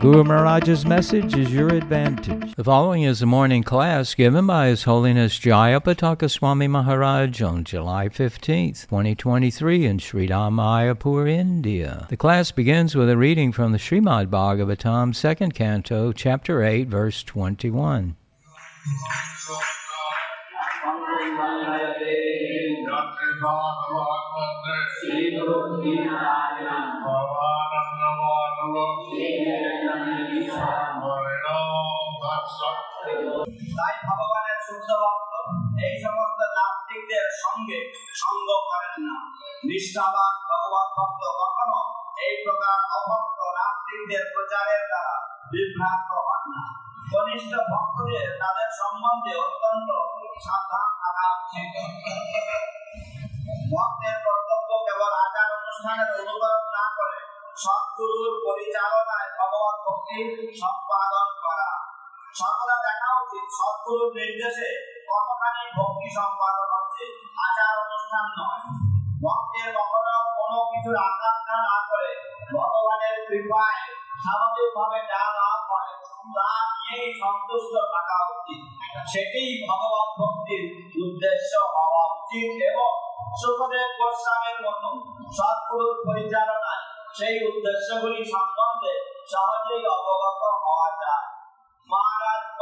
Guru Maharaj's message is your advantage. The following is a morning class given by His Holiness Jayapataka Swami Maharaj on July 15th, 2023 in Sri Mayapur, India. The class begins with a reading from the Srimad Bhagavatam, 2nd Canto, Chapter 8, verse 21. তাই ভগবানের শুদ্ধ ভক্ত এই সমস্ত নাস্তিকদের সঙ্গে সঙ্গ করেন না। নিষ্ঠাবান ভগবত ভক্ত কখনো এই প্রকার অভক্ত নাস্তিকদের প্রচারের দ্বারা বিভ্রান্ত হন না। কনিষ্ঠ ভক্তদের তাদের সম্বন্ধে অত্যন্ত সাবধান থাকা উচিত ভক্তের কর্তব্য কেবল আচার অনুষ্ঠানের অনুকরণ না করে সদ্গুরুর পরিচালনায় ভগবত ভক্তি সম্পাদন করা। দেখা উচিত নির্দেশে কতখানি ভক্তি সম্পাদন হচ্ছে, আচার অনুষ্ঠান নয়। ভক্তের কখনো কোনো কিছুর না করে ভগবানের কৃপায় স্বাভাবিকভাবে যা লাভ তা নিয়েই সন্তুষ্ট থাকা উচিত। সেটি ভগবত ভক্তির উদ্দেশ্য হওয়া উচিত এবং সুখদেব গোস্বামীর মতো সদ্গুরুর পরিচালনায় সেই উদ্দেশ্যগুলি সম্বন্ধে সহজেই অবগত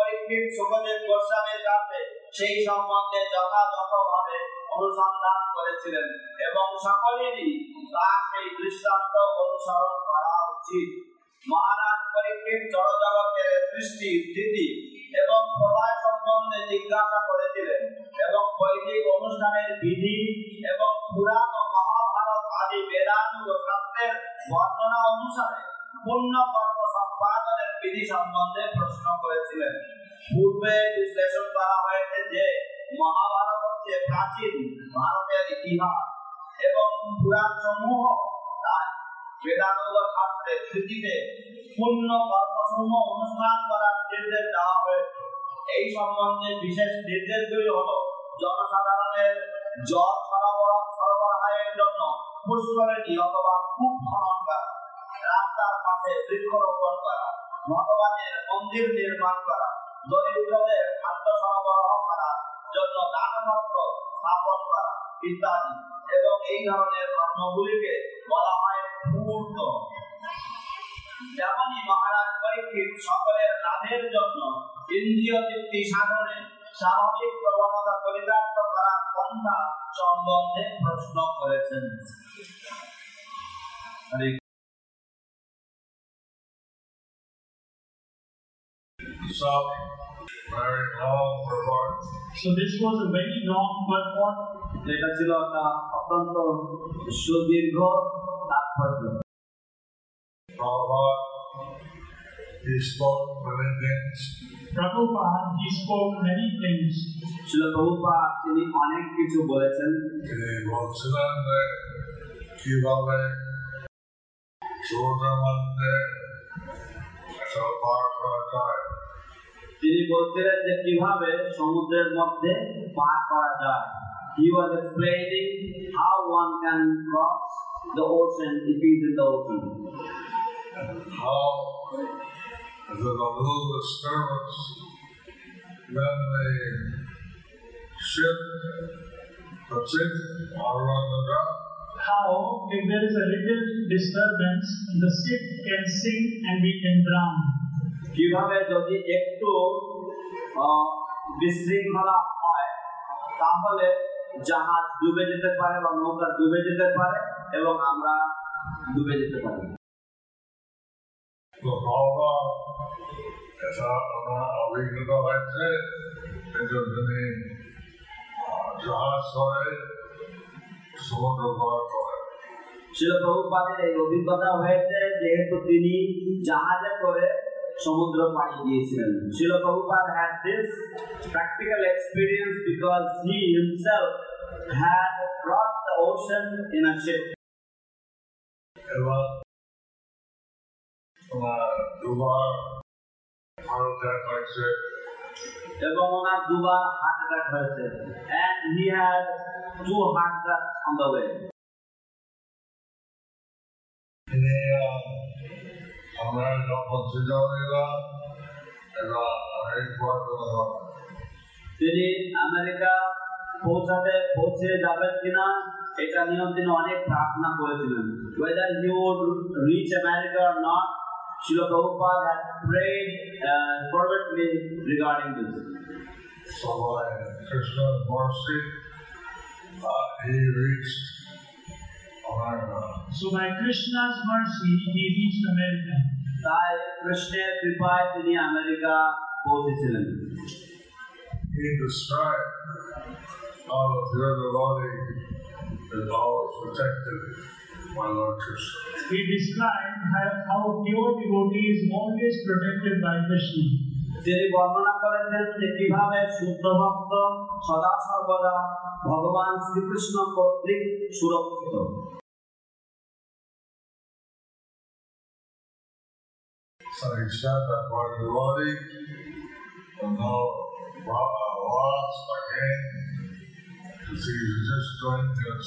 পরীক্ষিত সুখদেব গোস্বামীর কাছে সেই সম্বন্ধে যথাযথভাবে অনুসন্ধান করেছিলেন এবং সকলেরই তার সেই দৃষ্টান্ত অনুসরণ করা উচিত। মহারাজ পরীক্ষিত জড় জগতের সৃষ্টি স্থিতি এবং প্রলয় সম্বন্ধে জিজ্ঞাসা করেছিলেন এবং বৈদিক অনুষ্ঠানের বিধি এবং পুরাণ ও মহাভারত আদি বেদান্ত শাস্ত্রের বর্ণনা অনুসারে পূর্ণ কর্ম বিধি সম্বন্ধে প্রশ্ন করেছিলেন। পূর্বে বিশ্লেষণ করা হয়েছে যে মহাভারত হচ্ছে প্রাচীন ভারতের ইতিহাস এবং পুরাণ সমূহ তার বেদান্ত শাস্ত্রের স্মৃতিতে পূর্ণ কর্মসমূহ অনুষ্ঠান করার নির্দেশ দেওয়া হয়েছে। এই সম্বন্ধে বিশেষ নির্দেশগুলি হলো জনসাধারণের জল সরবরাহ সরবরাহের জন্য পুষ্করিণী অথবা কূপ খনন করা, রাস্তার পাশে বৃক্ষরোপণ করা ভগবানের মন্দির নির্মাণ করা দরিদ্রদের খাদ্য সরবরাহ করার জন্য দানপত্র স্থাপন করা ইত্যাদি। এবং এই ধরনের কর্মগুলিকে বলা হয় পূর্ণ যেমনই মহারাজ পরীক্ষিত সকলের লাভের জন্য ইন্দ্রিয় তৃপ্তি সাধনে স্বাভাবিক প্রবণতা পরিচালিত করার পন্থা সম্বন্ধে প্রশ্ন করেছেন। South, very long purport. So this was a very long purport. এটা ছিল একটা অত্যন্ত সুদীর্ঘ তাৎপর্য। Prabhupada, he spoke many things. Prabhupada, he spoke many things. Srila Prabhupada, তিনি অনেক কিছু বলেছেন। কিভাবে তিনি বলছিলেন যে কিভাবে সমুদ্রের মধ্যে পার করা যায় He was explaining how one can cross the ocean if he is in the ocean. how if there's a little disturbance then the ship the ship will run the ground. How, if there is a little disturbance, the ship can sink and we can drown. কীভাবে যদি একটু বিশৃঙ্খলা হয় তাহলে জাহাজ ডুবে যেতে পারে বা নৌকা ডুবে যেতে পারে এবং আমরা ডুবে যেতে পারি। তো বাবা এটা আমার অভিজ্ঞতা হয়েছে? এটা তিনি জাহাজ করে সমুদ্র পার করে। শিল প্রভুপাদের এই অভিজ্ঞতা হয়েছে যেহেতু তিনি জাহাজে করে সমুদ্র পাড়ি দিয়েছিলেন শিল Prabhupada had this practical experience because he himself had crossed the ocean in a ship এবং তোমার দুবার হার্ট অ্যাটাক হয়েছে এবং ওনার দুবার হার্ট অ্যাটাক হয়েছে and he had two heart attacks on the way যখন সিজামেরা এবং আমেরিকার তিনি আমেরিকা পৌঁছাতে পৌঁছে যাবেন কিনা এটা নিয়েও তিনি অনেক প্রার্থনা করেছিলেন whether he would reach America or not Srila Prabhupada had prayed uh, fervently regarding this. So by Krishna's mercy, uh, he reached America. So by Krishna's mercy, he reached America. তাই কৃষ্ণের কৃপায় তিনি আমেরিকা পৌঁছেছিলেন He described how the pure devotee is always protected by Lord Krishna. He described how, how pure devotee is always protected by Krishna. তিনি বর্ণনা করেছেন যে কীভাবে শুদ্ধ ভক্ত সদা সর্বদা ভগবান শ্রীকৃষ্ণ কর্তৃক সুরক্ষিত So he said that for the devotee, there's no lo- uh, loss or gain, because he's just doing his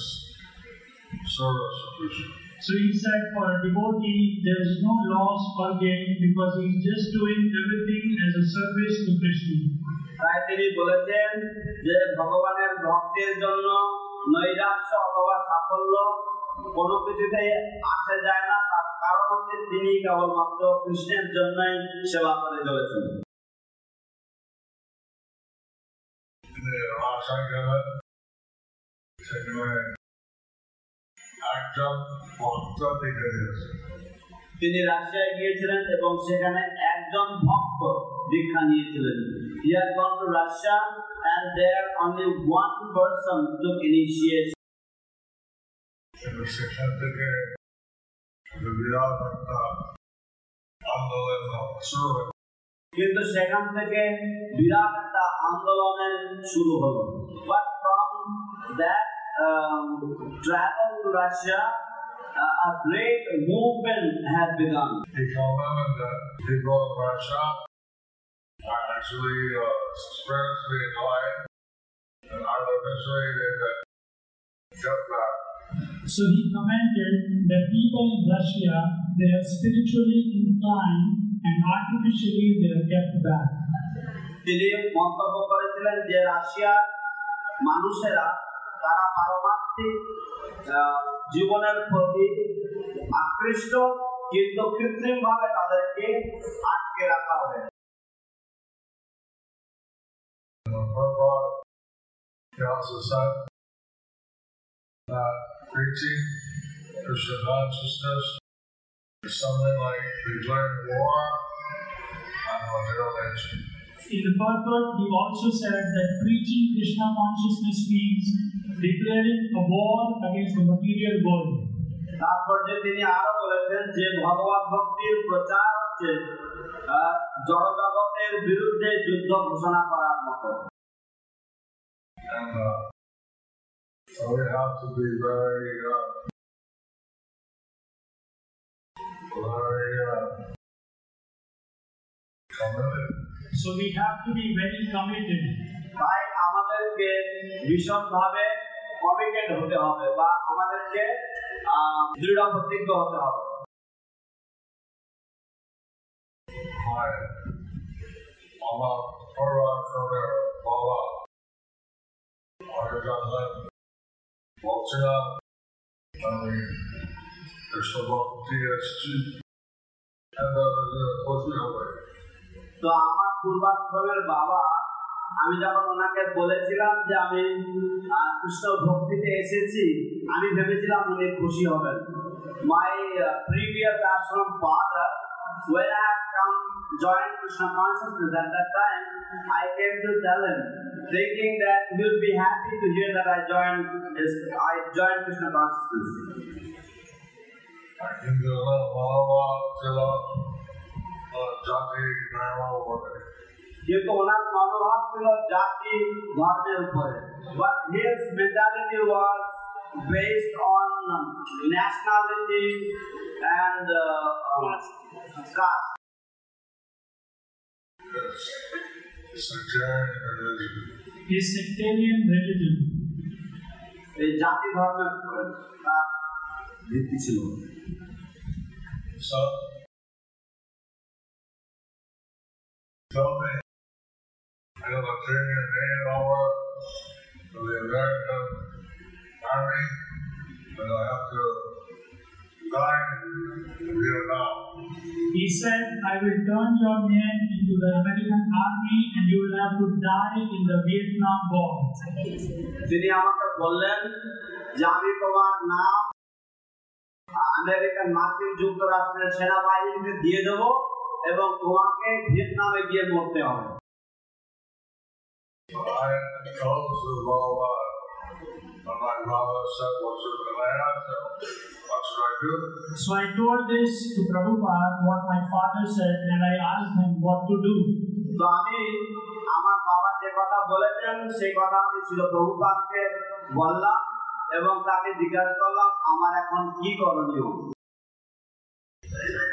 service to Krishna. So he said for a devotee, there is no loss or gain because he is just doing everything as a service to Krishna. তাই তিনি বলেছেন যে ভগবানের ভক্তের জন্য নৈরাশ্য অথবা সাফল্য কোনো কিছুতেই আসে যায় না তার তিনি কেবলমাত্র কৃষ্ণের জন্যই সেবা করে চলেছেন তিনি রাশিয়ায় গিয়েছিলেন এবং সেখানে একজন ভক্ত দীক্ষা নিয়েছিলেন had gone to Russia and there one. কিন্তু সেখান থেকে বিরাট একটা আন্দোলন শুরু হয়েছে কিন্তু সেখান থেকে বিরাট একটা আন্দোলনের শুরু হলো but from that travel to Russia a great movement had begun. He told them that people in Russia are actually uh, spiritually enlightened and artificially they get kept back. So he commented that people in Russia, they are spiritually inclined and artificially they are kept back. তিনি মন্তব্য করেছিলেন যে রাশিয়ার মানুষেরা তারা পারমার্থিক আহ, জীবনের প্রতি আকৃষ্ট কিন্তু কৃত্রিম ভাবে তাদেরকে আটকে রাখা হয় And the Prabhupada he also said that preaching Krishna consciousness is something like declaring war on material nature. In the purport, he also said that preaching Krishna consciousness means declaring a war against the material world. তাৎপর্যে তিনি আরো বলেছেন যে ভগবত ভক্তির প্রচার হচ্ছে আহ, জড়জগতের বিরুদ্ধে যুদ্ধ ঘোষণা করার মতো And uh, so we have to be very, uh, very uh, committed. So we have to be very committed. তাই আমাদেরকে ভীষণভাবে কমিটেড হতে হবে বা আমাদেরকে আহ, দৃঢ় প্রতিজ্ঞ হতে হবে My Mama Purva Kavir Baba Arjana Moksha আমি এসছি খুশি হবে তো আমার পূর্বাশ্রমের বাবা, আমি যখন ওনাকে বলেছিলাম যে আমি কৃষ্ণ ভক্তিতে এসেছি, আমি ভেবেছিলাম উনি খুশি হবেন। My previous ashram father when I had come join Krishna consciousness at that time, I came to tell him, thinking that he would be happy to hear that I joined his, I joined Krishna consciousness. কিন্তু বাবা ছিল jati, dharma, whatever. কিন্তু ওনার মনোভাব ছিল জাতি ধর্মের উপরে but his mentality was based on nationality and caste It's sectarian religion. His sectarian religion. এই জাতি ধর্মের উপরে তার ভিত্তি ছিল So, tell me, I gotta turn your name over to the American Army, and I have to die in Vietnam. He said, I will turn your name into the American army and you will have to die in the Vietnam War. তিনি আমাকে বললেন যে আমি তোমার নাম American মার্কিন যুক্তরাষ্ট্রের সেনাবাহিনীতে দিয়ে দেবো এবং তোমাকে ভিয়েতনামে গিয়ে মরতে হবে I told the Baba, when my father said, what's your command? What should I do? So I told this to Prabhupada what my father said and I asked him what to do. তো আমি আমার বাবা যে কথা বলেছেন সেই কথা আমি ছিল প্রভুপাতকে বললাম এবং তাকে জিজ্ঞাসা করলাম আমার এখন কি করণীয়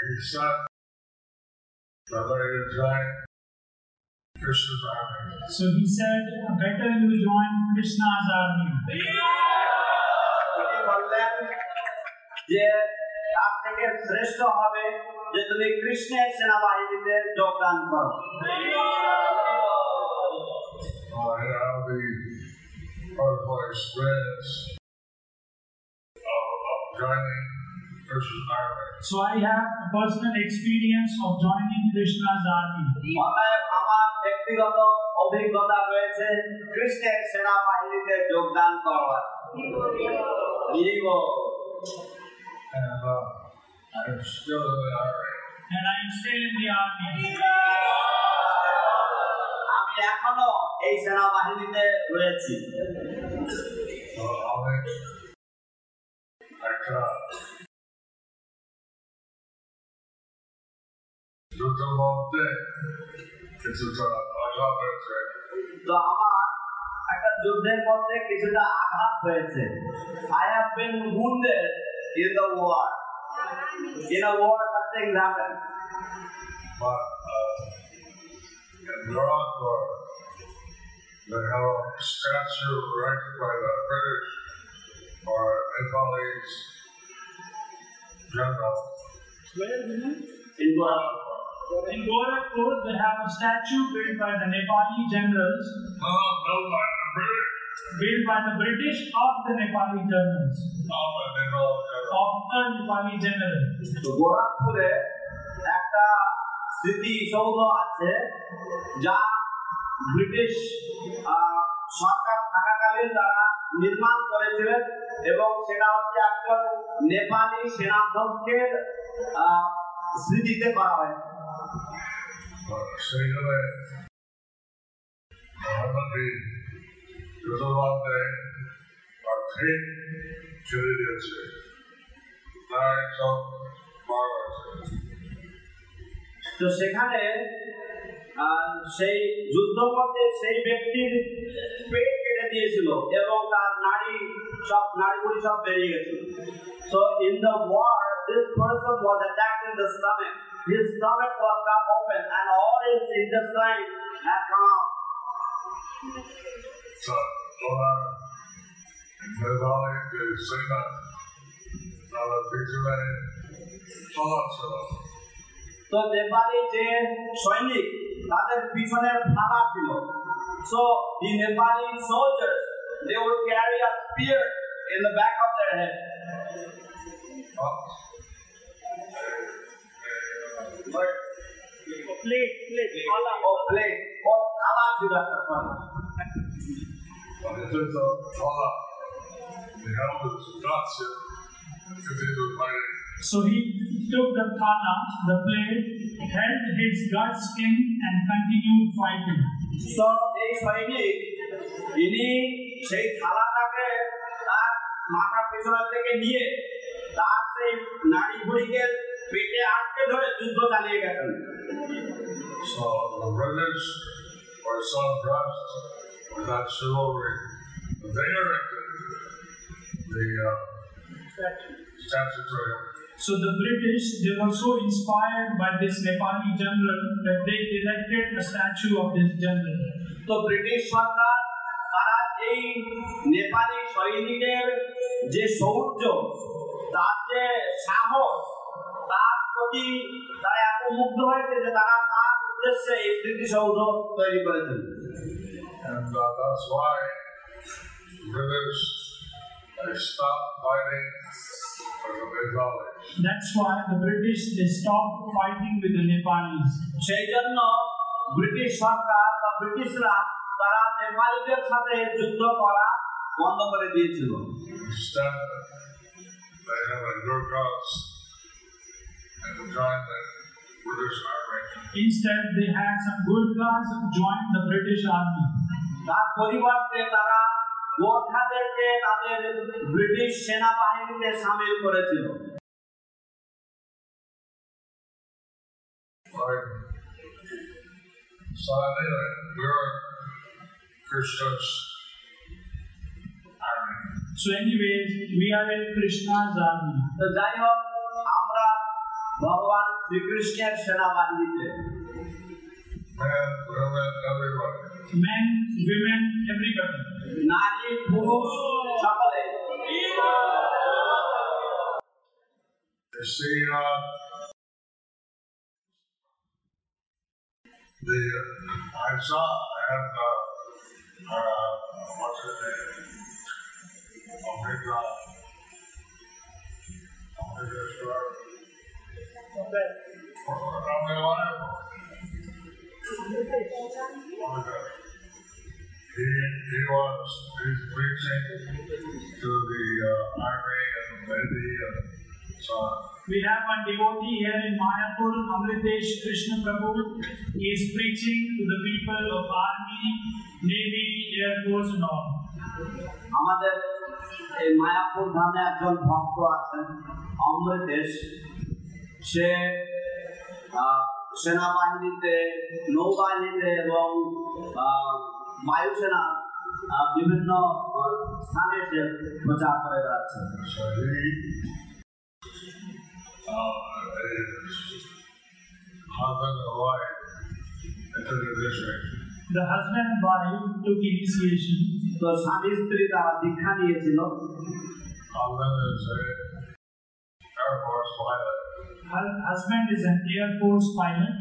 He said, whether you join Krishna's army. So he said, better you join Krishna's army. তিনি বললেন যে তার থেকে শ্রেষ্ঠ হবে যে তুমি কৃষ্ণের সেনাবাহিনীতে যোগদান করো I have the personal experience of, of joining Krishna's army. So I have a personal experience of joining Krishna's army. ব্যক্তিগত অভিজ্ঞতা রয়েছে। খ্রিস্টের সেনাবাহিনীতে যোগদান করবার আমি এখনও এই সেনাবাহিনীতে রয়েছি। দ্রুত মধ্যে make I can do the one thing. It's a I love it. তো আমার একটা যুদ্ধের মধ্যে কিছুটা আঘাত হয়েছে I have been wounded in the war in a war such things happen But uh, in Morocco, they have a statue erected by the British or Nepalese general. in Gorakhpur. In Gorakhpur, they have a statue built by the Nepali generals, No, no, by the British. built by the British of the Nepali generals, but they know general. of the Nepali general. গোরখপুরে একটা স্মৃতি সৌধ আছে যা British আহ, সরকার থাকাকালীন তারা নির্মাণ করেছিলেন এবং সেটা হচ্ছে একজন নেপালি সেনাধ্যক্ষের স্মৃতিতে করা হয়েছে তো সেখানে সেই যুদ্ধপথে সেই ব্যক্তির পেট কেটে দিয়েছিল এবং তার নারী সব নারীগুলি সব বেরিয়ে গেছিল। তো in the world this person was attack in the stomach His stomach was cut open and all his intestines had come out. So, ওরা মেধাবী যে সেনা তারা পিছনে চলাচ্ছিল তো নেপালি যে সৈনিক তাদের পিছনে ফালা ছিল so the Nepali soldiers they would carry a spear in the back of their head but Plate, plate, ফালা ও blade ও ফালা ছিল একটা ফালা It is a Allah. The helmet got you. If he was fighting. So he took the thala, the blade, held his guts in, and continued fighting. তো এই সৈনিক ইনি সেই থালাটাকে তার মাথার পেছনের থেকে নিয়ে তার সেই নাড়ি ভুড়িকে পেটে আটকে ধরে যুদ্ধ চালিয়ে গেছেন So the British were so impressed with that chivalry that they erected the uh, statutory. So the British, they were so inspired by this Nepali general that they erected a statue of this general. তো British সরকার তারা এই নেপালি সৈনিকের যে শৌর্য তার যে সাহস তার প্রতি তারা এত মুগ্ধ হয়েছে যে তারা তার উদ্দেশ্যে এই স্মৃতিসৌধ তৈরি করেছেন And uh, that's why stopped fighting the Bengalis. That's why the British, they stopped fighting with the Nepalis. সেই জন্য ব্রিটিশ সরকার বা ব্রিটিশরা তারা নেপালিদের সাথে যুদ্ধ করা বন্ধ করে দিয়েছিল Instead, they have a Gurkhas and joined the British Army. Instead, they had some Gurkhas join the British army. তার পরিবর্তে তারা গোর্খাদেরকে তাদের ব্রিটিশ সেনাবাহিনীতে সামিল করেছিল Right. So anyway, we're Krishna's army. So, anyways, we are in Krishna's army. তো যাই হোক আমরা ભગવાન શ્રી કૃષ્ણ સેનાવાનજી છે men women everybody નારી પુરુષ સકલે Shri Ram the I saw and uh, uh, what's her name? Amrita, Amrita Sharma. Unreliable. Omega. He, he was he's preaching to the uh, army and lady and so on. We have one devotee here in Mayapur, Amritesh Krishna Prabhu. He is preaching to the people of Army, Navy, Air Force, and all. আমাদের এই মায়াপুর ধামে একজন ভক্ত আছেন অমৃতেশ সে সেনাবাহিনীতে নৌবাহিনীতে এবং বায়ুসেনা বিভিন্ন স্থানে সে প্রচার করে যাচ্ছে The husband and wife took initiation. তো স্বামী স্ত্রী তারা দীক্ষা নিয়েছিল তারপর সবাই a Air Force pilot. Her husband is an Air Force pilot,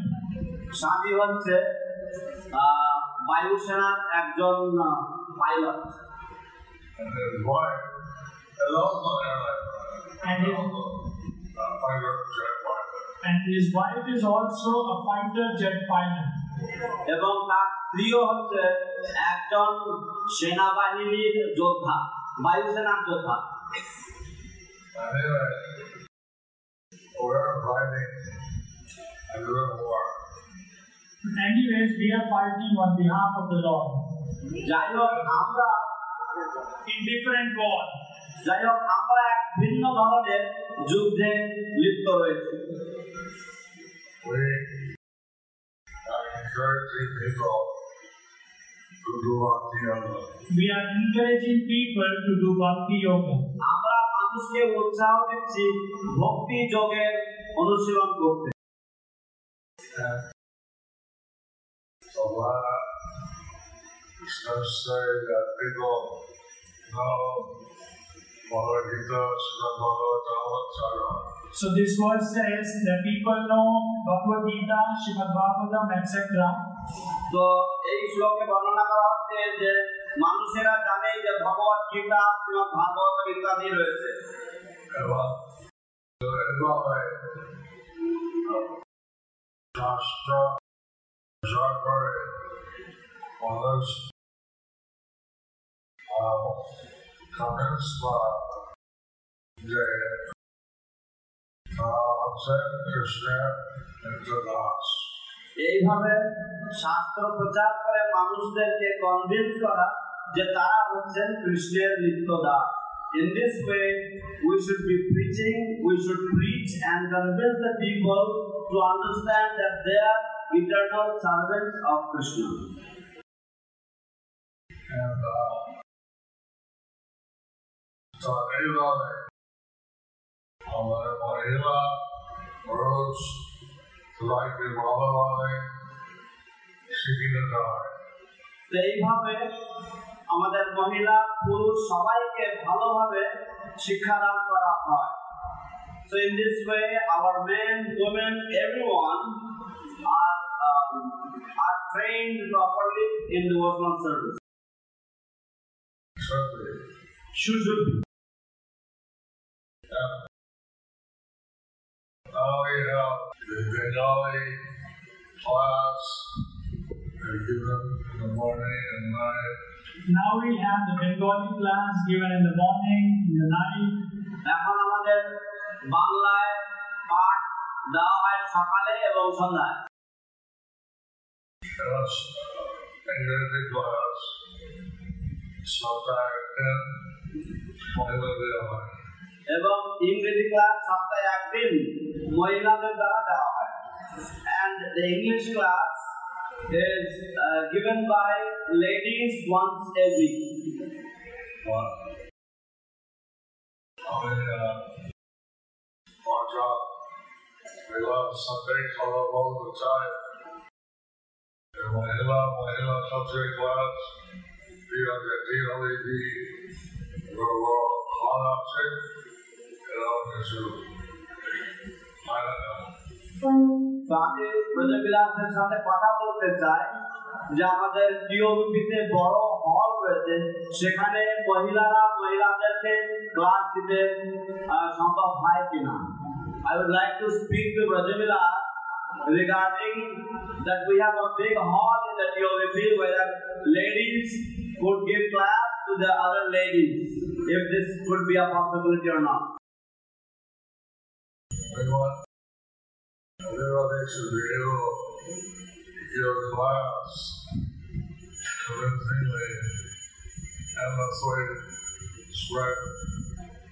স্বামী হচ্ছে আহ, বায়ুসেনার একজন pilot And his wife is also an airline pilot. And his- also a fighter jet pilot. and his wife is also a fighter jet pilot. এবং তার স্ত্রীও হচ্ছে একজন সেনাবাহিনীর যোদ্ধা বায়ুসেনার যোদ্ধা Anyway, we're fighting a little war. Anyways, we are fighting on behalf of the Lord যাই হোক আমরা in different war. যাই হোক আমরা এক ভিন্ন ধরনের যুদ্ধে লিপ্ত রয়েছি We are encouraging people to do bhakti yoga. We are encouraging people to do bhakti yoga. আমরা মানুষকে উৎসাহ দিচ্ছি ভক্তি যোগের অনুশীলন করতে so what is necessary that people know Bhagavad Gita, Srimad Bhagavatam, etc. So this verse says that people know Bhagavad Gita, Srimad Bhagavatam, etc. তো এই শ্লোকে বর্ণনা করা হচ্ছে যে মানুষেরা জানে যে ভগবত গীতা শ্রীমদ ভাগবত ইত্যাদি রয়েছে এবং এভাবে শাস্ত্র প্রচার করে মানুষ কমেন্টস বা যে তারা হচ্ছেন কৃষ্ণের একটা দাস এইভাবে শাস্ত্র প্রচার করে মানুষদেরকে কনভিন্স করা যে তারা হচ্ছেন কৃষ্ণের নিত্য Das in this way, we should be preaching, we should preach and convince the people to understand that they are eternal servants of Krishna. And uh, so মহিলা পুরুষ সবাইকে ভালোভাবে শিখিয়ে দিতে হয় তো এইভাবে আমাদের মহিলা পুরুষ সবাইকে ভালোভাবে শিক্ষাদান করা হয় So in this way, our men, women, everyone are um, are trained properly in devotional service. সত্যি Should should be. Now we have the Bengali class they're given in the morning and night. Now we have the Bengali class given in the morning, in the night. এখন আমাদের বাংলায় পাঠ দেওয়া হয় সকালে এবং সন্ধ্যায় Yes, English class. Sometime ten, Mohila Dewa. এবং ইংরেজি ক্লাস সপ্তাহে একদিন মহিলাদের দ্বারা দেওয়া হয় and the English class is uh, given by ladies once a week. One. We love Sunday color all the time. And Mohila, Mohila subject class, we are the DLED, we're, hot object, you know, it's a, I don't know. তো আমি ব্রজবিলাসের সাথে কথা বলতে চাই যে আমাদের টিওবিপিতে বড় হল রয়েছে সেখানে মহিলারা মহিলাদেরকে ক্লাস দিতে সম্ভব হয় কিনা I would like to speak to Brajavilas regarding that we have a big hall in the TOVP where ladies could give class to the other ladies if this could be a possibility or not. We able to give a class convincingly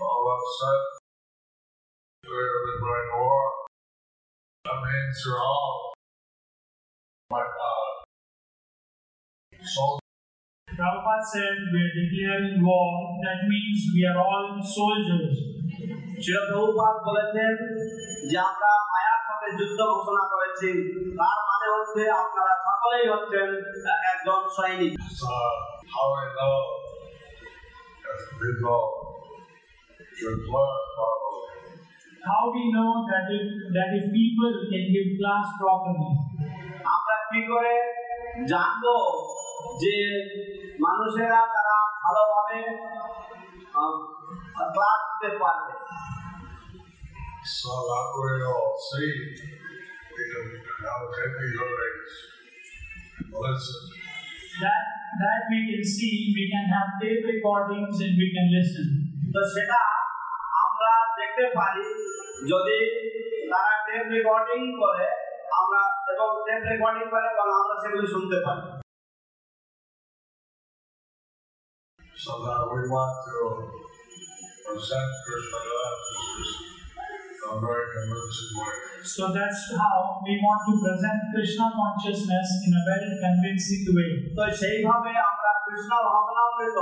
all of a sudden, we're going war. That means you're all uh, soldiers. Prabhupada said we are declaring war, that means we are all soldiers. শিল প্রভুপাত বলেছেন যে আমরা মায়ার সাথে যুদ্ধ ঘোষণা করেছি তার মানে হচ্ছে আপনারা সকলেই হচ্ছেন এক- একজন সৈনিক How people should learn properly. How we know that if, that if people can give class properly? আমরা কি করে জানব যে মানুষেরা তারা ভালোভাবে ক্লাস দিতে পারবে So that we all see, we can now take these listen. That that we can see, we can have tape recordings and we can listen. তো সেটা আমরা দেখতে পারি যদি তারা টেপ রেকর্ডিং করে আমরা এবং টেপ রেকর্ডিং করে এবং আমরা সেগুলি শুনতে পারি So that we want to present Krishna consciousness So that's how we want to present Krishna consciousness in a very convincing way. তো সেইভাবে আমরা কৃষ্ণ ভাবনামৃত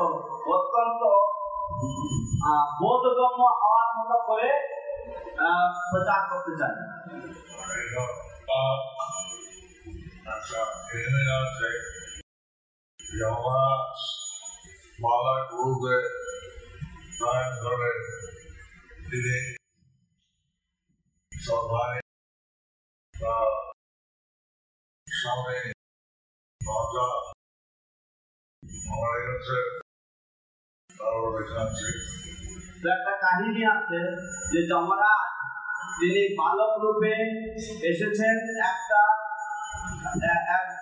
অত্যন্ত আহ, বোধগম্য হওয়ার মতো করে আহ, প্রচার করতে চাই You know, uh, that's a, in the object, সভায় বা সামনে বার্তা আমার কাছে একটা কাহিনী আছে যে যমরাজ তিনি বালক রূপে এসেছেন একটা এক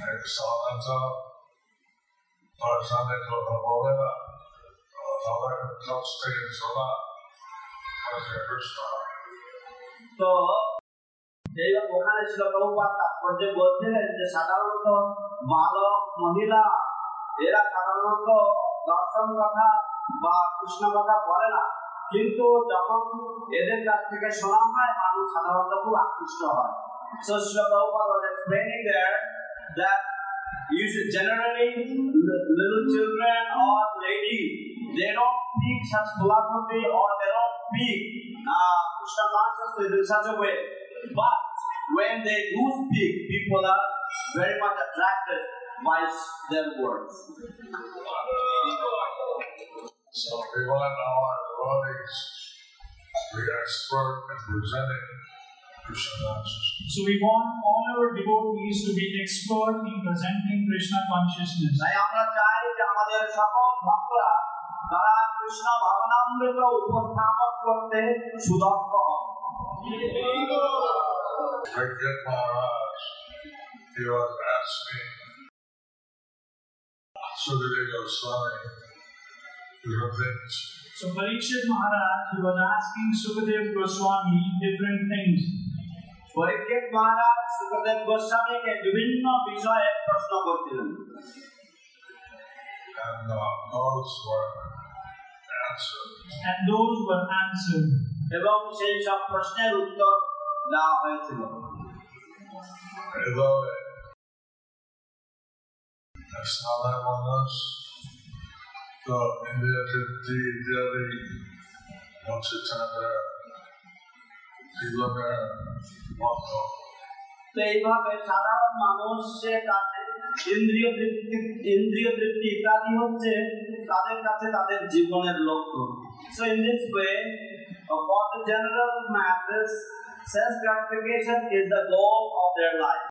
সাধারণত বলে তো প্রভুপাত বালক মহিলা, এরা সাধারণত দর্শন কথা বা কৃষ্ণ কথা বলে না। কিন্তু যখন এদের কাছ থেকে শোনা হয়, মানুষ সাধারণত খুব আকৃষ্ট হয়। Prabhupada was explaining there that should generally little children or ladies they don't speak such philosophy or they don't speak uh, Krishna consciousness in such a way. But when they do speak, people are very much attracted by their words. So we want our devotees we expert in presenting so we want all our devotees to be expert in presenting Krishna consciousness. তাই আমরা চাই যে আমাদের সকল ভক্তরা তারা কৃষ্ণ ভাবনামৃত উপস্থাপন করতে সুদক্ষ হন Ajahn Maharaj, he was asking Sukadev Goswami different things. So Parikshit Maharaj he was asking Sukadev Goswami different things. পরীক্ষিত মহারাজ সুখদেব গোস্বামীকে বিভিন্ন বিষয়ে প্রশ্ন করছিলেন And uh, those were answered. And those were answered. এবং সেই সব প্রশ্নের উত্তর দেওয়া হয়েছিল Although as Nala তো ইংরেজি ইন্ডিয়ার এই মানুষের ছাড়া জীবনে মত তো এইভাবে সাধারণ মানুষের কাছে ইন্দ্রিয় তৃপ্তি ইন্দ্রিয় তৃপ্তি ইত্যাদি হচ্ছে তাদের কাছে তাদের জীবনের লক্ষ্য। So in this way for the general masses self gratification is the goal of their life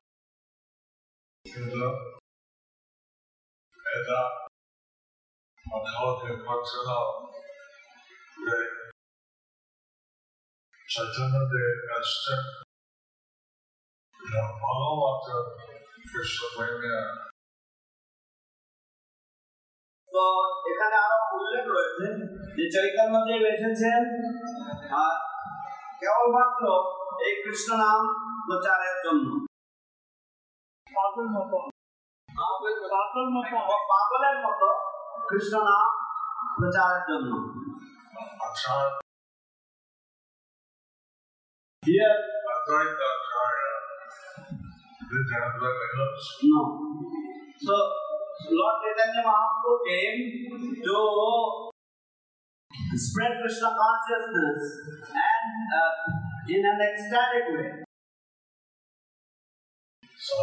on the altar functional way. Chaitanya Ashtak, the Mahavata Krishna Maya. তো এখানে আরও উল্লেখ রয়েছে যে চৈতন্য দেব এসেছেন আর কেবলমাত্র এই কৃষ্ণ নাম প্রচারের জন্য পাগলের মতো পাগলের মতো কৃষ্ণ নাম প্রচারের জন্য Acharya, Here, Advaita Acharya, did have the lips, no. So, Lord Chaitanya Mahaprabhu came to spread Krishna consciousness and uh, in an ecstatic way. so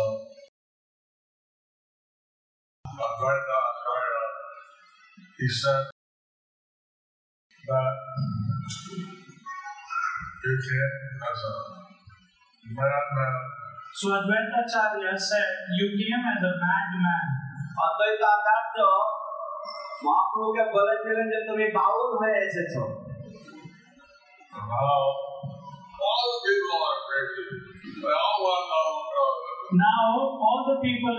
Advaita Acharya, he said that you can, as a madman, So Advaita Acharya said, You came as a madman. অদ্বৈত আচার্য মহাপ্রভুকে বলেছিলেন যে তুমি বাউল হয়ে এসেছো and now all the people are crazy. They all want love of now all the people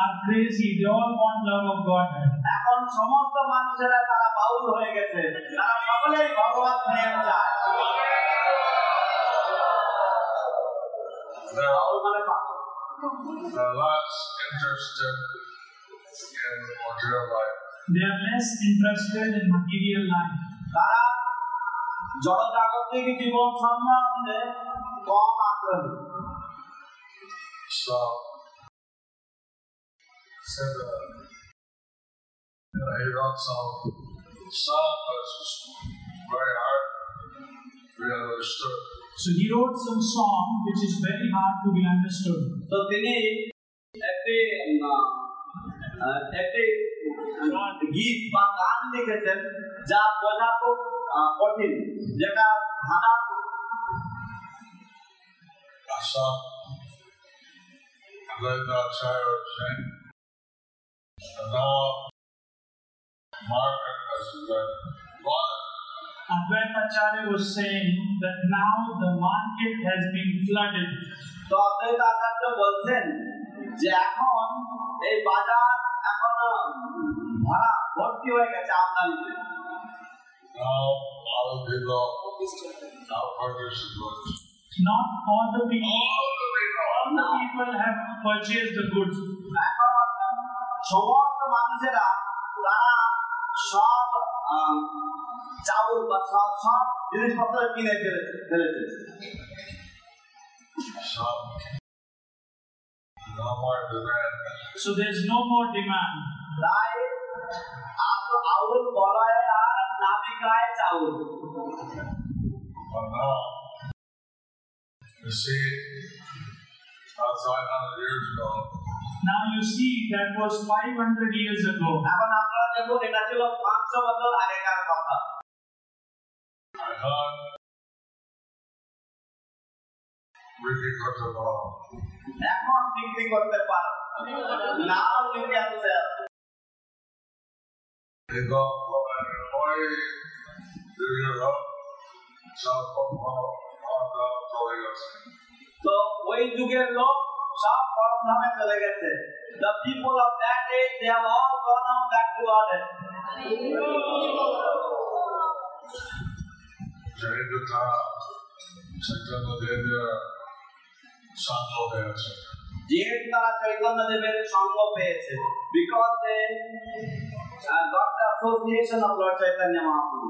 are crazy they all want love of God এখন সমস্ত মানুষেরা তারা পাউল হয়ে গেছে। তারা সকলেই ভগবান নিয়ে চায় Now, the মানে last interested in material life. They are less interested in material life. তারা জগৎ জাগতিক জীবন সম্বন্ধে কম আগ্রহী। So, said uh, he wrote some song that's very hard to be understood. So he wrote some song which is very hard to be understood. তো তিনি একটি উম, আহ, একটি গীত বা গান লিখেছেন যা বোঝা খুব আহ, কঠিন যেটা ধারা Some led that child was saying, and now Margaret has been flooded. Advaita Acharya was saying that now the market has been flooded. তো অদ্বৈত আচার্য বলছেন যে এখন এই বাজার এখন ভরা ভর্তি হয়ে গেছে আমদানিতে Now all the people now purchase the goods. Not all the people, All the people. all the people have purchased the goods. এখন সমস্ত মানুষেরা তারা সব আম, চাউল বা সব সব জিনিসপত্র কিনে ফেলেছে ফেলেছে Some no more demand. So there's no more demand. তাই আপ- আউল বলয় আর নাবিকায় চাউল But now, you see, about 500 years ago, Now you see that was 500 years ago. এখন আপনারা দেখুন এটা ছিল পাঁচশো বছর আগেকার কথা I thought we could cut them off. এখন বিক্রি করতে পারো now you can sell They go, well, why do you love South of তো ওই যুগের লোক সব পরমধামে চলে গেছে the people of that age they have all gone on back to order Jayagata, Chaitanya Devya, Santo Dance. যেহেতু তারা চৈতন্য দেবের সঙ্গ পেয়েছে because they got the association of Lord Chaitanya Mahaprabhu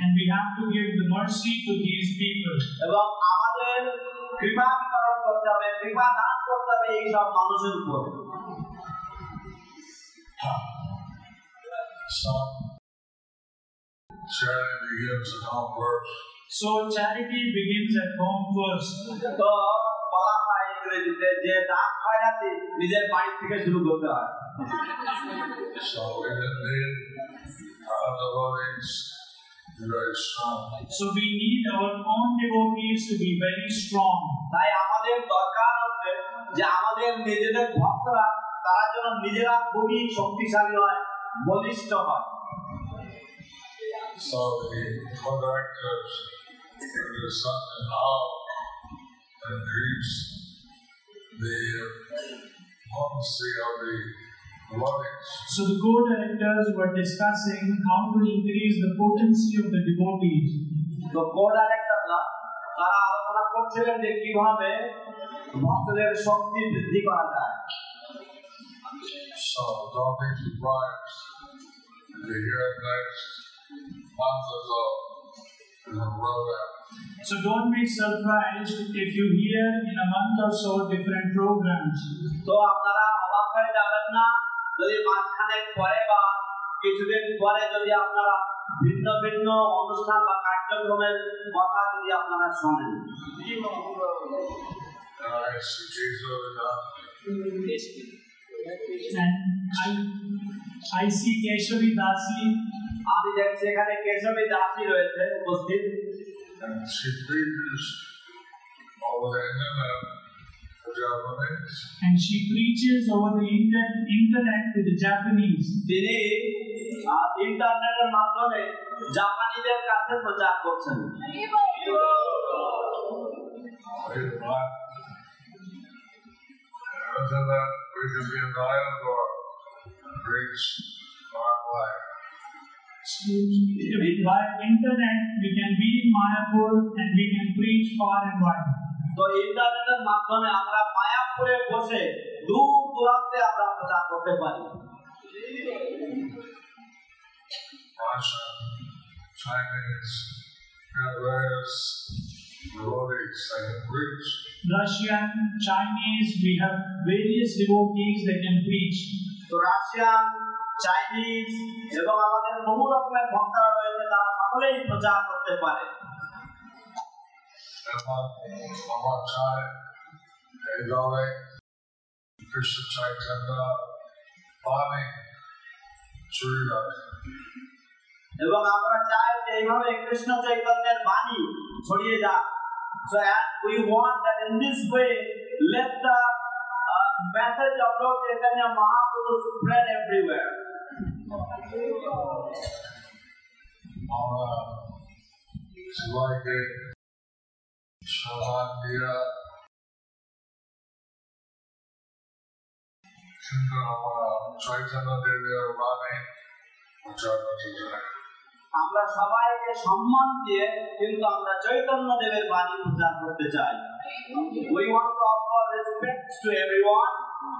And we have to give the mercy to these people. এবং আমাদের কৃপা বিতরণ করতে হবে কৃপা দান করতে হবে এই সব মানুষের উপর Some charity begins at home first. So charity begins at home first. তো বলা হয় ইংরেজিতে যে দান খয়রাতি নিজের বাড়ি থেকে শুরু করতে হয় So we need our own devotees to be very strong. তাই আমাদের দরকার হচ্ছে যে আমাদের নিজেদের ভক্তরা তারা যেন নিজেরা খুবই শক্তিশালী হয় বলিষ্ঠ হয় So the co-directors the sun and how increase the potency of the devotees. So the co-directors were discussing how to increase the potency of the devotees. তো বোর্ড ডাইরেক্টররা তারা আলোচনা করছিলেন যে কিভাবে ভক্তদের শক্তি বৃদ্ধি করা যায় So don't be surprised if you hear next month or so in a program. So don't be surprised if you hear in a month or so different programs. তো আপনারা অবাক হয়ে যাবেন না যদি মাঝখানে পরে বা কিছুদিন পরে যদি আপনারা ভিন্ন ভিন্ন অনুষ্ঠান বা কার্যক্রমের কথা যদি আপনারা শোনেন uh, আমি দেখছি এখানে কেশবী দাসী রয়েছে উপস্থিত and she preaches over the internet for Japanese. and she preaches over the internet, internet to the Japanese. তিনি আহ, ইন্টারনেটের মাধ্যমে জাপানিদের কাছে প্রচার করছেন we want. Until then, we can be in Mayapur, reach our life. By internet, we can be in Mayapur and we can preach far and wide. তো ইন্টারনেটের মাধ্যমে আমরা মায়াপুরে বসে দূর দূরান্তে আমরা প্রচার করতে পারি Russia, Chinese, and various devotees that can preach. Russian, Chinese, we have various devotees that can preach. তো রাশিয়ান চাইনিজ এবং আমাদের বহু রকমের ভক্তরা রয়েছে তারা সকলেই প্রচার করতে পারে And one, one more time, Adore, Krishna Chaitanya, Bani, Churida, এবং আমরা চাই যে এইভাবে কৃষ্ণ চৈতন্যের বাণী ছড়িয়ে যাক So and we want that in this way, let the uh, message of Lord Chaitanya Mahaprabhu spread everywhere. সবাইকে সবার দেয়া সুন্দর আমরা চৈতন্য দেবের মানে প্রচার আমরা সবাইকে সম্মান দিয়ে কিন্তু আমরা চৈতন্য দেবের বাণী প্রচার করতে চাই we want to offer respect to everyone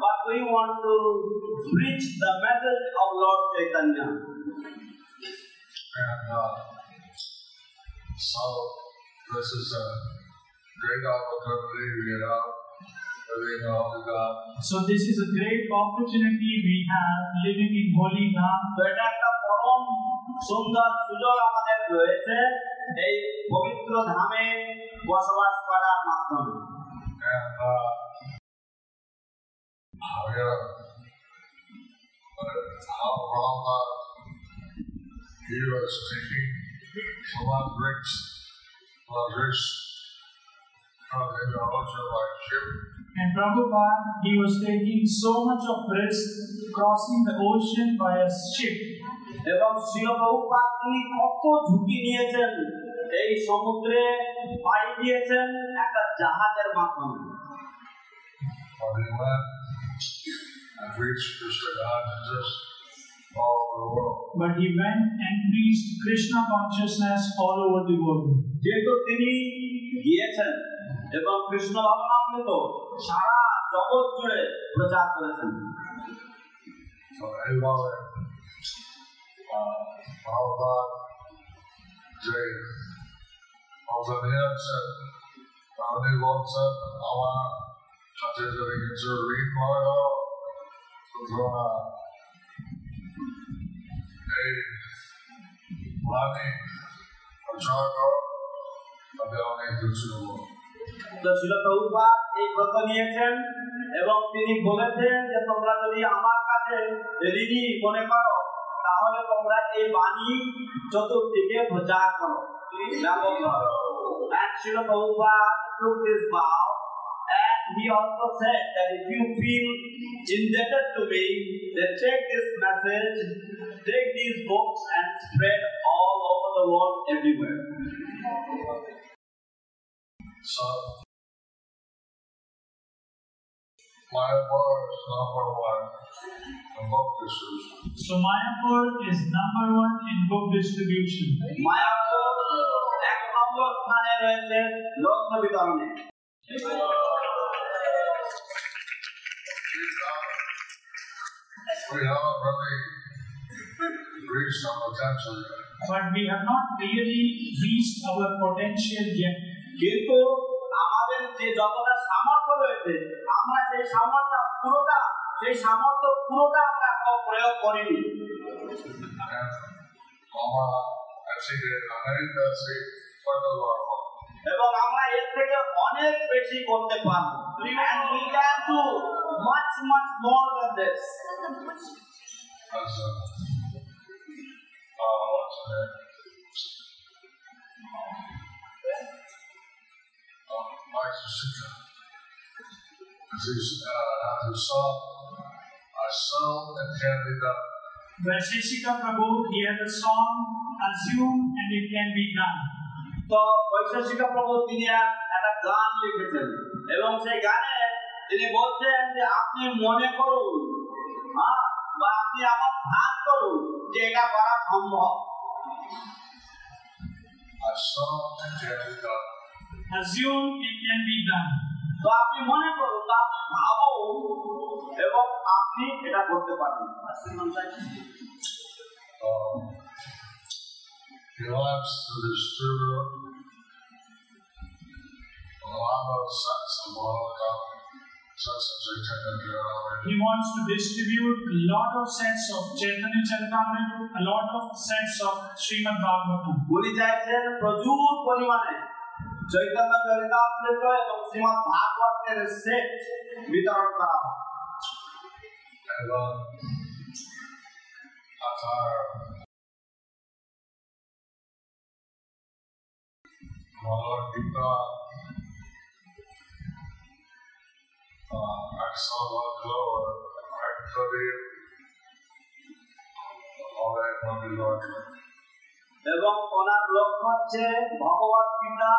but we want to preach the message of lord chaitanya And uh, so this is a great opportunity we have living all the God. So this is a great opportunity we have living in Holy Dham. তো এটা একটা পরম সুন্দর সুযোগ আমাদের রয়েছে এই পবিত্র ধামে বসবাস করার মাধ্যমে And uh, we have uh, how Rama he was taking so much rich, was rich from the ocean like ship. And Prabhupada, he was taking so much of risk crossing the ocean by a ship. এবং শিলপ্রভুপাদ তিনি কত ঝুঁকি নিয়েছেন এই সমুদ্রে পাড়ি দিয়েছেন একটা জাহাজের মাধ্যমে When he went and reached Krishna consciousness all over the world. But he went and preached Krishna consciousness all over the world. যেহেতু তিনি গিয়েছেন এবং কৃষ্ণ ভাবনামৃত সারা জগৎ জুড়ে প্রচার করেছেন So everybody, uh, 하제적인 저를 인과하여 এই ব্রত নিয়েছেন এবং তিনি বলেছেন যে তোমরা যদি আমার কাছে ঋণী মনে করো তাহলে তোমরা এই বাণী চতুর্দিকে প্রচার করো। ছিল Srila Prabhupada took this vow he also said that if you feel indebted to me, then take this message, take these books and spread all over the world everywhere. So, my word is number one in book distribution. So Mayapur is number one in book distribution. Mayapur এক নম্বর স্থানে রয়েছে গ্রন্থ বিতরণে We haven't really reached our potential yet. But we have not really reached our potential yet. কিন্তু আমাদের যে যতটা সামর্থ্য রয়েছে আমরা সেই সামর্থ্য পুরোটা সেই সামর্থ্য পুরোটা আমরা প্রয়োগ করিনি. এবং আমরা এর থেকে অনেক বেশি করতে পারব and we can do much much more than this That's uh, uh, what's the name? Uh, Mike Sika. He's, uh, his son, I sell and can be done. Vaisheshika Prabhu, he has a song, Assume and it can be done. তো বৈশেষিক প্রভু তিনি এক- একটা গান লিখেছেন এবং সেই গানে তিনি বলছেন যে আপনি মনে করুন বা আপনি আমার ধ্যান করুন যে এটা করা সম্ভব. Assume it can be done. তো আপনি মনে করুন বা আপনি ভাবুন এবং আপনি এটা করতে পারবেন to lot of He wants to distribute a lot of sets of Chaitanya Charitamrita, a lot of sets of Srimad Bhagavatam. উনি চাইছেন প্রচুর পরিমাণে চৈতন্য চরিতামৃত এবং শ্রীমৎ ভাগবতের সেট বিতরণ করা হয় এবং আপনার ভগবদ্গীতা একশো লাগল একশোটি অনেক নদী লাগল এবং ওনার লক্ষ্য হচ্ছে ভগবত গীতা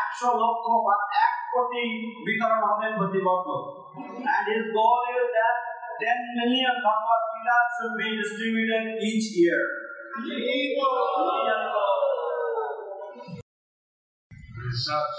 একশো লক্ষ বা এক কোটি বিতরণ হবে প্রতি বছর and his goal is that 10 million Bhagavad Gita should be distributed each year. research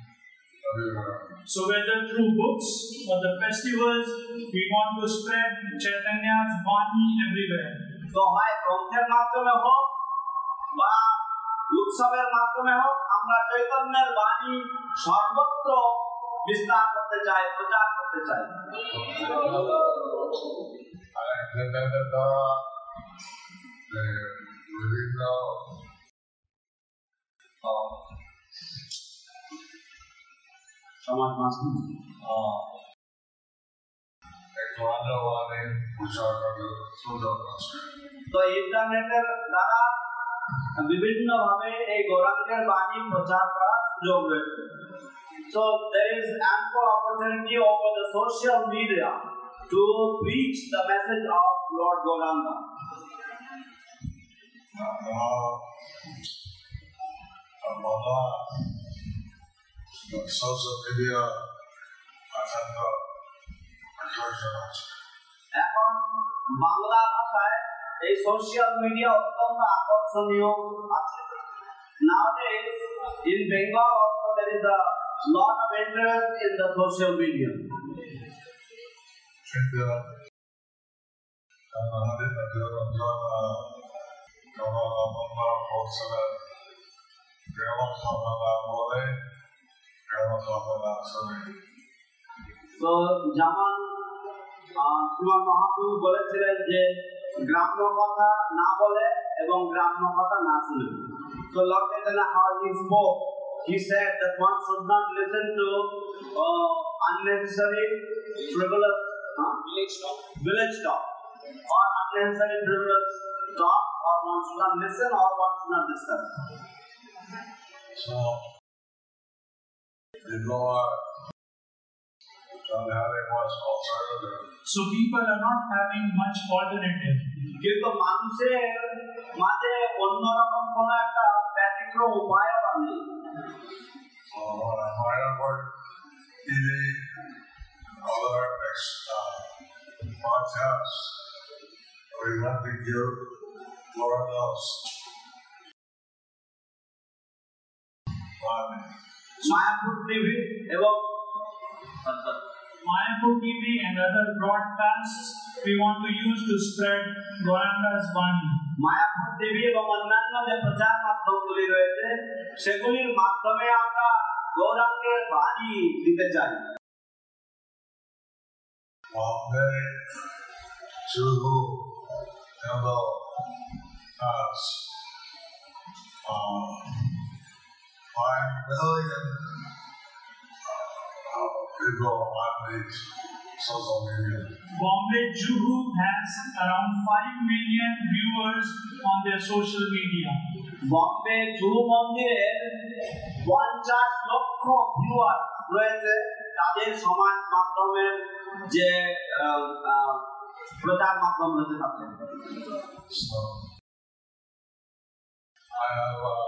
So whether through books or the festivals, we want to spread Chaitanya's Vani everywhere. তো হয় গ্রন্থের মাধ্যমে হোক বা উৎসবের মাধ্যমে হোক আমরা চৈতন্যের বাণী সর্বত্র বিস্তার করতে চাই প্রচার করতে চাই And then the Dara, the বিভিন্ন সুযোগ আছে তো ইন্টারনেটের দ্বারা বিভিন্ন ভাবে এই গৌরাঙ্গের বাণী প্রচার করার সুযোগ রয়েছে So there is ample opportunity over the social media to preach the message of Lord Gauranga. Now, social media অত্যন্ত আকর্ষণ আছে এখন বাংলা ভাষায় এই সোশ্যাল মিডিয়া অত্যন্ত আকর্ষণীয় আছে Nowadays, in Bengal also there is a lot of interest in the social media. আমাদের তো আহ, শ্রীমান মহাপ্রভু বলেছিলেন যে গ্রাম্য কথা না বলে এবং গ্রাম্য কথা না শুনে তো Lord Chaitanya how he spoke he said that one should not listen to uh, unnecessary frivolous huh? village talk village talk or unnecessary frivolous talk or one should not listen or one should not discuss So, people are not having much alternative. So people are not having much alternative. কিন্তু মানুষের মাঝে অন্যরকম কোন একটা ব্যতিক্রম উপায় বা নেই So, when I find out what TV, other uh, podcasts, we want to give Lord knows. Money. Mayapur TV এবং Mayapur TV and other broadcasts we want to use to spread Gauranga's Vani. Mayapur TV এবং অন্যান্য যে প্রচার মাধ্যমগুলি রয়েছে সেগুলির মাধ্যমে আমরা গৌরাঙ্গের বাণী দিতে চাই Bombay to Temple has um, five million uh, people on these social media. Bombay Juhu has around 5 million viewers on their social media. Bombay Juhu মন্দিরের পঞ্চাশ লক্ষ ভিউয়ার রয়েছে তাদের সমাজ মাধ্যমের যে আহ, আহ, প্রচার মাধ্যম রয়েছে তাদের So I have uh,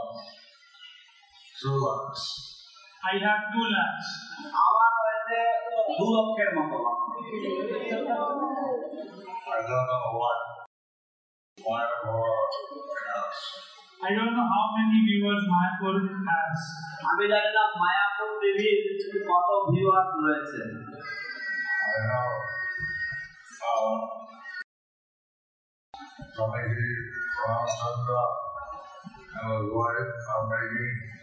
two lakhs. I have 2 lakhs. আমার রয়েছে দু লক্ষের মতো I don't know what why more has. I don't know how many viewers Mayapur has. আমি জানি না মায়াপুর টিভির কত ভিউয়ার রয়েছে I know uh, Janaki Ramchandra and his wife are making uh,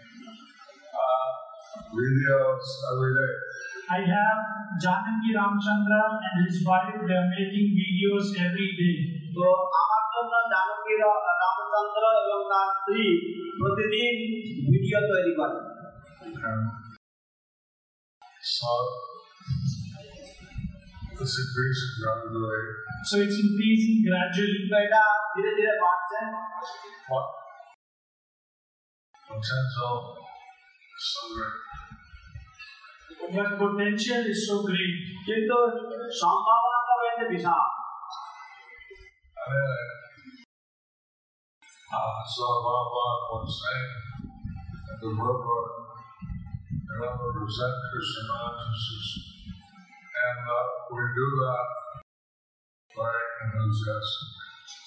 videos every day. I have Janaki Ramchandra and his wife, they are making videos every day. তো আমার জন্য জানকী রা- রামচন্দ্র এবং তার স্ত্রী প্রতিদিন ভিডিও তৈরি করে And so this increases gradually. So it's increasing gradually. তো এটা ধীরে ধীরে বাড়ছে What potential so great. But potential is so great. কিন্তু সম্ভাবনাটা রয়েছে বিশাল Anyway, uh, so Baba was saying that the river, you know, represent Krishna consciousness. And uh, we do that very enthusiastic.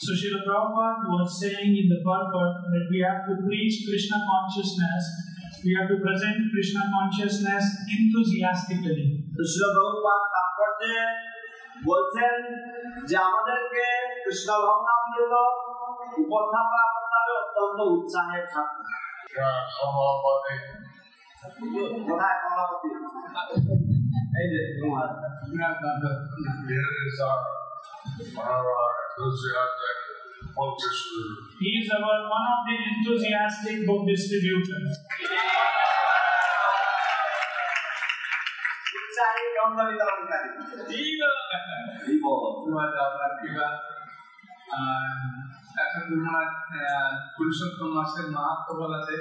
So Srila Prabhupada was saying in the purport that we have to preach Krishna consciousness, we have to present Krishna consciousness enthusiastically. তো শিল প্রভুপাদ তাৎপর্যে বলছেন যে আমাদেরকে কৃষ্ণ ভগবানগুলো উপস্থাপনা করতে হবে অত্যন্ত উৎসাহের সাথে Yeah, Kamapati, কোথায় কমলাপতি এই যে তোমার it is our, one of our enthusiastic focus group. He is our one of the enthusiastic book distributors. Purushottam মাসের মাহাত্ম বলাতে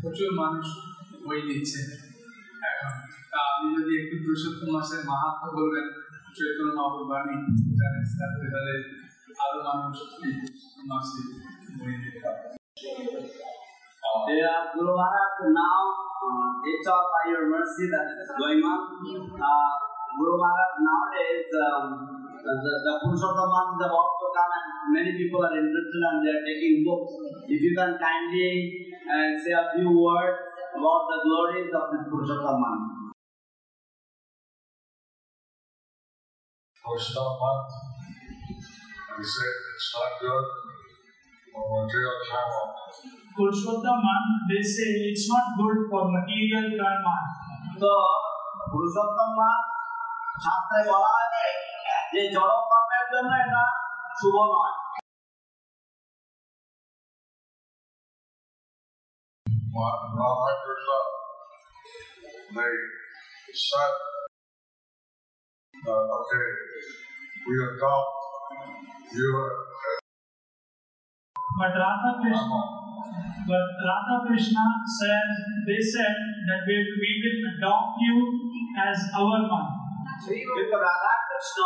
প্রচুর মানুষ বই নিচ্ছে এখন আপনি যদি একটু পুরুষোত্তম মাসের মাহাত্ম বলবেন চৈতন্য বাণী তাহলে There are Maharaj, now, uh, it's all by your mercy that is going on. Uh, Maharaj, nowadays, um, the, the month, is about to come and many people are interested and they are taking books. If you can kindly uh, say a few words about the glories of this Purushottam. month. First of month, we say it's not good for material travel. Purushottam month, they say it's not good for material karma. তো পুরুষোত্তম মাস শাস্ত্রে বলা হয়েছে যে জড় কর্মের জন্য এটা শুভ নয় Ramakrishna, they said, uh, okay, we adopt you as But Radha Krishna, Rama. but Radha Krishna says they said that we, we will adopt you as our one. কিন্তু রাধা কৃষ্ণ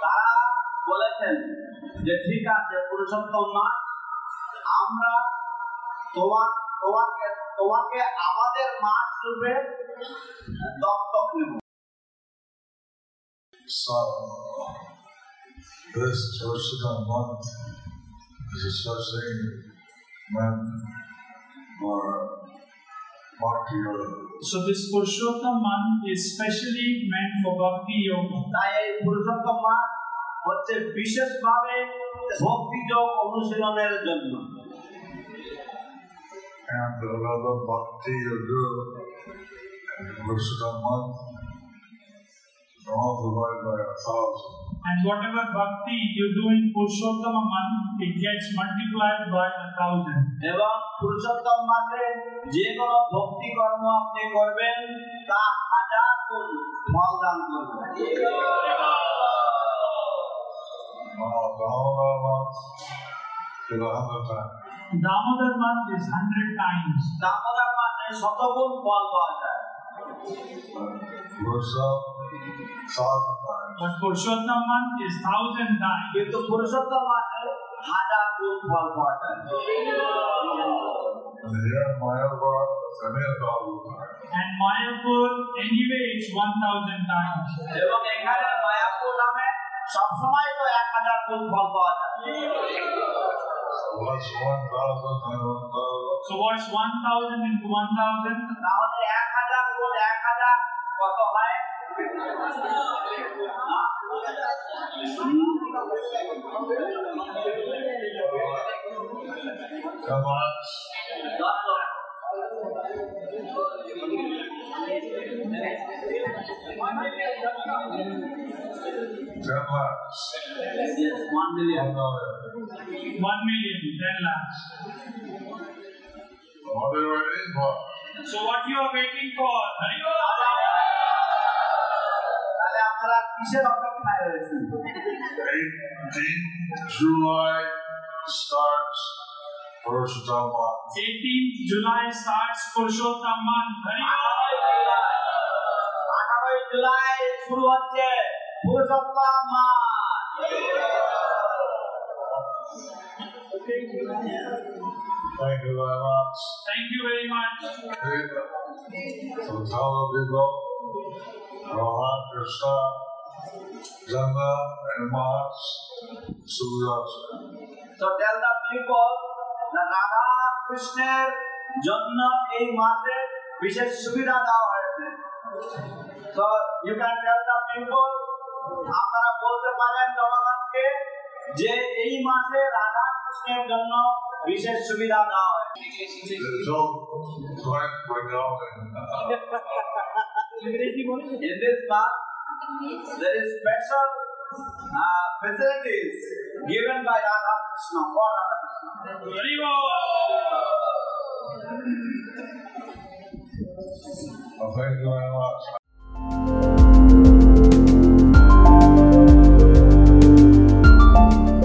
তারা বলেছেন যে ঠিক আছে পুরুষোত্তম মাস আমরা তোমার তোমাকে তোমাকে আমাদের মাস রূপে দত্তক নেব So, this Varshagan month is especially meant for bhakti yoga. So this Purushottam month is specially meant for Bhakti Yoga. তাই এই পুরুষোত্তম মাস হচ্ছে বিশেষভাবে ভক্তিযোগ অনুশীলনের জন্য And another bhakti Yoga you do in By. And whatever bhakti you do in Purushottama month, it gets multiplied by a thousand. এবং পুরুষোত্তম মাসে যে কোনো ভক্তি কর্ম আপনি করবেন তা হাজার গুণ ফল দান করবে Uh, is times. Damodar month is hundred times. Damodar মাসে শতগুণ ফল পাওয়া যায়. But Purushottam month is thousand times. কিন্তু পুরুষোত্তম মাসে হাজার গুণ ফল পাওয়া যায় And here in Mayapur, it's only a thousand times. And Mayapur anyway it's one thousand times. এবং এখানে মায়াপুর নামে সবসময় তো এক হাজার গুণ ফল পাওয়া যায় So what's one thousand times one thousand? So what's one thousand into one thousand? তাহলে এক হাজার গুণ এক হাজার কত হয় Come on. দশ লক্ষ। Ten lakhs. Yes, one million. One million. One million, ten lakhs. What are you waiting for? So what you are waiting for? Hari Bol. তাহলে আপনারা কিসের অপেক্ষায় রয়েছেন 18th July starts first of month. 18th July starts Purushottam month. Hari Bol. আঠারোই জুলাই শুরু হচ্ছে পুরুষোত্তম মাস Thank you very much. Thank you very much. The people, Rohan Krishna, Jana and Mars, Suryasana. So tell the people that Radha কৃষ্ণের জন্য এই মাসে বিশেষ সুবিধা দেওয়া হয়েছে So you can tell the people আপনারা বলতে পারেন জনগণকে যে এই মাসে রাধা কৃষ্ণের জন্য विशेष सुविधा ना हो जो थोड़ा in this park there is special uh, facilities given by Radha Krishna. For Radha Krishna. Okay, you are